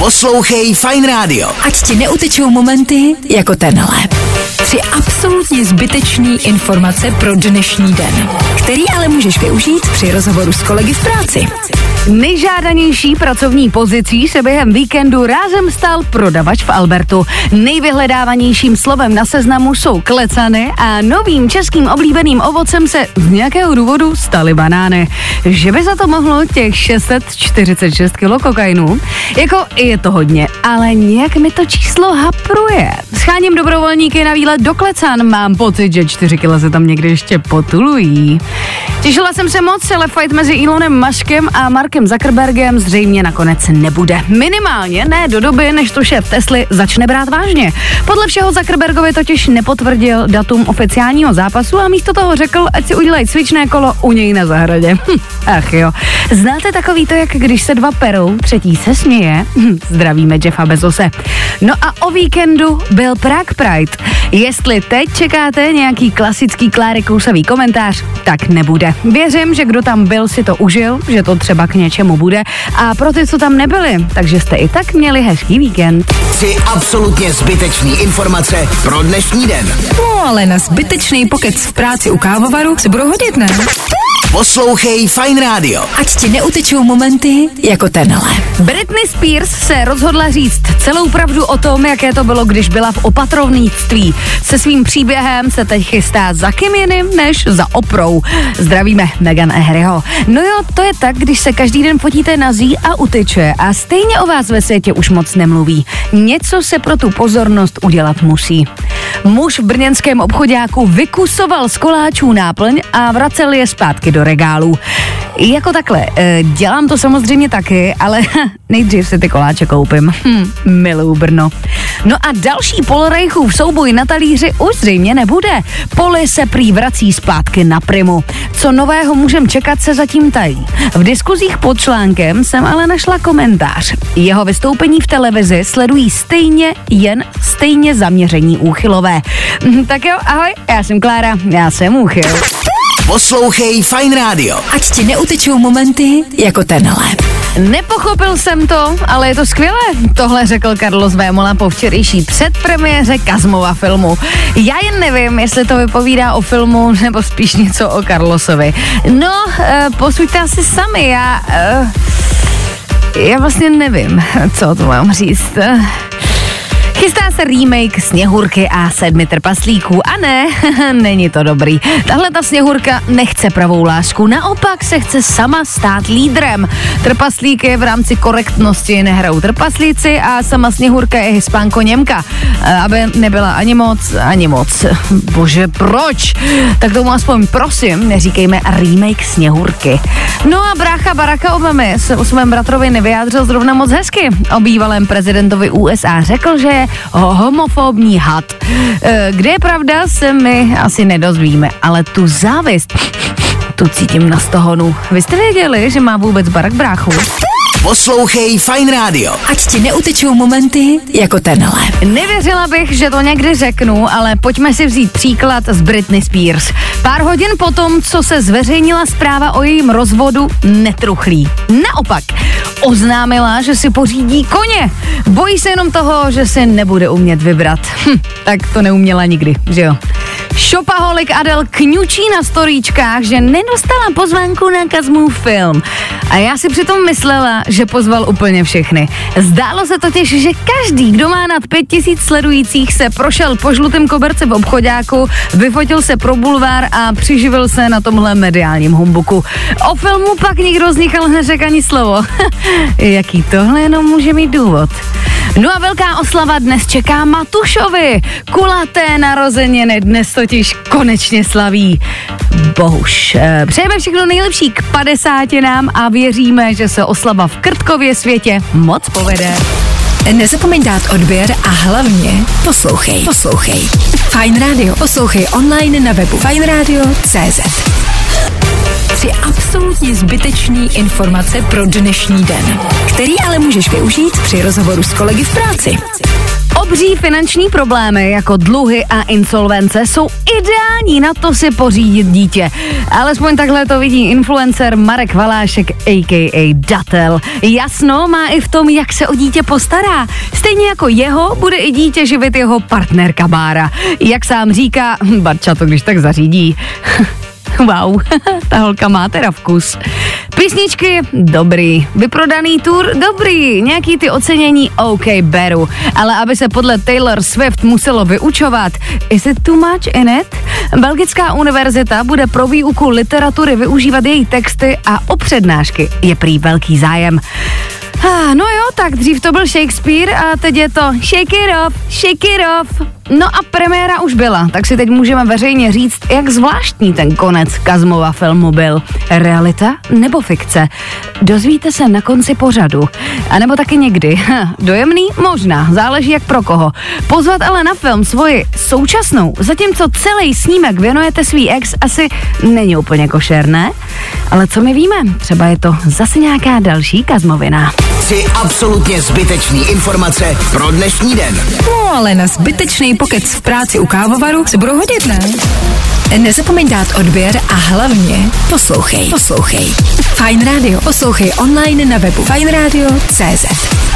Poslouchej Fine Radio. Ať ti neutečou momenty jako tenhle. Tři absolutně zbytečný informace pro dnešní den, který ale můžeš využít při rozhovoru s kolegy v práci. Nejžádanější pracovní pozicí se během víkendu rázem stal prodavač v Albertu. Nejvyhledávanějším slovem na seznamu jsou klecany a novým českým oblíbeným ovocem se z nějakého důvodu staly banány. Že by za to mohlo těch 646 kg kokainu? Jako je to hodně, ale nějak mi to číslo hapruje. Scháním dobrovolníky na výlet do Klecan, mám pocit, že 4 kg se tam někdy ještě potulují. Těšila jsem se moc, ale fight mezi Elonem Muskem a Markem Zuckerbergem zřejmě nakonec nebude. Minimálně ne do doby, než to šéf Tesly začne brát vážně. Podle všeho Zuckerbergovi totiž nepotvrdil datum oficiálního zápasu a místo toho řekl, ať si udělají cvičné kolo u něj na zahradě. Hm, ach jo. Znáte takový to, jak když se dva perou, třetí se směje? Hm, zdravíme Jeffa Bezose. No a o víkendu byl Prague Pride. Jestli teď čekáte nějaký klasický Kláry Kousavý komentář, tak nebude. Věřím, že kdo tam byl, si to užil, že to třeba k něčemu bude. A pro ty, co tam nebyli, takže jste i tak měli hezký víkend. Tři absolutně zbytečný informace pro dnešní den. No ale na zbytečný pokec v práci u kávovaru se budou hodit, ne? Poslouchej Fine Radio. Ať ti neutečou momenty jako tenhle. Britney Spears se rozhodla říct celou pravdu o tom, jaké to bylo, když byla v opatrovnictví. Se svým příběhem se teď chystá za kým jiným než za oprou. Zdravíme Megan Ehryho. No jo, to je tak, když se každý den fotíte na zí a utyče a stejně o vás ve světě už moc nemluví. Něco se pro tu pozornost udělat musí. Muž v brněnském obchodáku vykusoval z koláčů náplň a vracel je zpátky do regálu. Jako takhle, eh, dělám to samozřejmě taky, ale nejdřív si ty koláče koupím. Hm, miluju Brno. No a další Polorejchův souboj na talíři už zřejmě nebude. Poli se prý vrací zpátky na primu. Co nového můžem čekat se zatím tají. V diskuzích pod článkem jsem ale našla komentář. Jeho vystoupení v televizi sledují stejně, jen stejně zaměření úchylové. Hm, Tak jo, ahoj, já jsem Klára, já jsem úchyl. Poslouchej Fine Radio. Ať ti neutečou momenty jako tenhle. Nepochopil jsem to, ale je to skvělé. Tohle řekl Carlos Vémola po včerejší předpremiéře Kazmova filmu. Já jen nevím, jestli to vypovídá o filmu nebo spíš něco o Carlosovi. No, eh, posuďte asi sami, já... eh, já vlastně nevím, co to mám říct. Chystá se remake Sněhurky a sedmi trpaslíků a ne, není to dobrý. Tahle ta Sněhurka nechce pravou lásku, naopak se chce sama stát lídrem. Trpaslíky v rámci korektnosti nehrajou trpaslíci a sama Sněhurka je hispánko Němka, Eh, aby nebyla ani moc, ani moc. Bože, proč? Tak tomu aspoň prosím, neříkejme remake Sněhurky. No a brácha Baracka Obamy se o svém bratrovi nevyjádřil zrovna moc hezky. O bývalém prezidentovi USA řekl, že je homofobní had. Eh, Kde je pravda, se my asi nedozvíme, ale tu závist, tu cítím na stohonu. Vy jste věděli, že má vůbec Barack bráchu? Poslouchej Fine Radio. Ať ti neutečou momenty jako tenhle. Nevěřila bych, že to někdy řeknu, ale pojďme si vzít příklad z Britney Spears. Pár hodin potom, co se zveřejnila zpráva o jejím rozvodu, netruchlí. Naopak, oznámila, že si pořídí koně. Bojí se jenom toho, že si nebude umět vybrat. Hm, tak to neuměla nikdy, že jo? Šopaholik Adel kňučí na storíčkách, že nedostala pozvánku na Kazmův film. A já si přitom myslela, že pozval úplně všechny. Zdálo se totiž, že každý, kdo má nad 5000 sledujících, se prošel po žlutém koberci v obchodáku, vyfotil se pro bulvár a přiživil se na tomhle mediálním humbuku. O filmu pak nikdo z nich ale neřekl ani slovo. Jaký tohle jenom může mít důvod? No a velká oslava dnes čeká Matušovi. Kulaté narozeniny dnes totiž konečně slaví. Bohuž. Eh, Přejeme všechno nejlepší k 50 nám a věříme, že se oslava v Krtkově světě moc povede. Nezapomeň dát odběr a hlavně poslouchej. Poslouchej. Fine Radio. Poslouchej online na webu fineradio.cz Tři absolutně zbytečný informace pro dnešní den, který ale můžeš využít při rozhovoru s kolegy v práci. Obří finanční problémy jako dluhy a insolvence jsou ideální na to si pořídit dítě. Alespoň takhle to vidí influencer Marek Valášek a.k.a. Datel. Jasno má i v tom, jak se o dítě postará. Stejně jako jeho, bude i dítě živit jeho partnerka Bára. Jak sám říká, Barča to když tak zařídí. Wow, ta holka má teda vkus. Písničky, dobrý. Vyprodaný tour, dobrý. Nějaký ty ocenění, OK, beru. Ale aby se podle Taylor Swift muselo vyučovat, is it too much in it? Belgická univerzita bude pro výuku literatury využívat její texty a o přednášky je prý velký zájem. Ah, no jo, tak dřív to byl Shakespeare a teď je to Shake it off, shake it off. No a premiéra už byla, tak si teď můžeme veřejně říct, jak zvláštní ten konec Kazmova filmu byl. Realita nebo fikce? Dozvíte se na konci pořadu. A nebo taky někdy. Dojemný? Možná, záleží jak pro koho. Pozvat ale na film svoji současnou, zatímco celý snímek věnujete svý ex, asi není úplně košerné. Ale co my víme? Třeba je to zase nějaká další Kazmovina. Tři absolutně zbytečný informace pro dnešní den. No ale na zbytečný pokec v práci u kávovaru se budou hodit, ne? Nezapomeň dát odběr a hlavně poslouchej. Poslouchej. Fine Radio. Poslouchej online na webu fajnradio.cz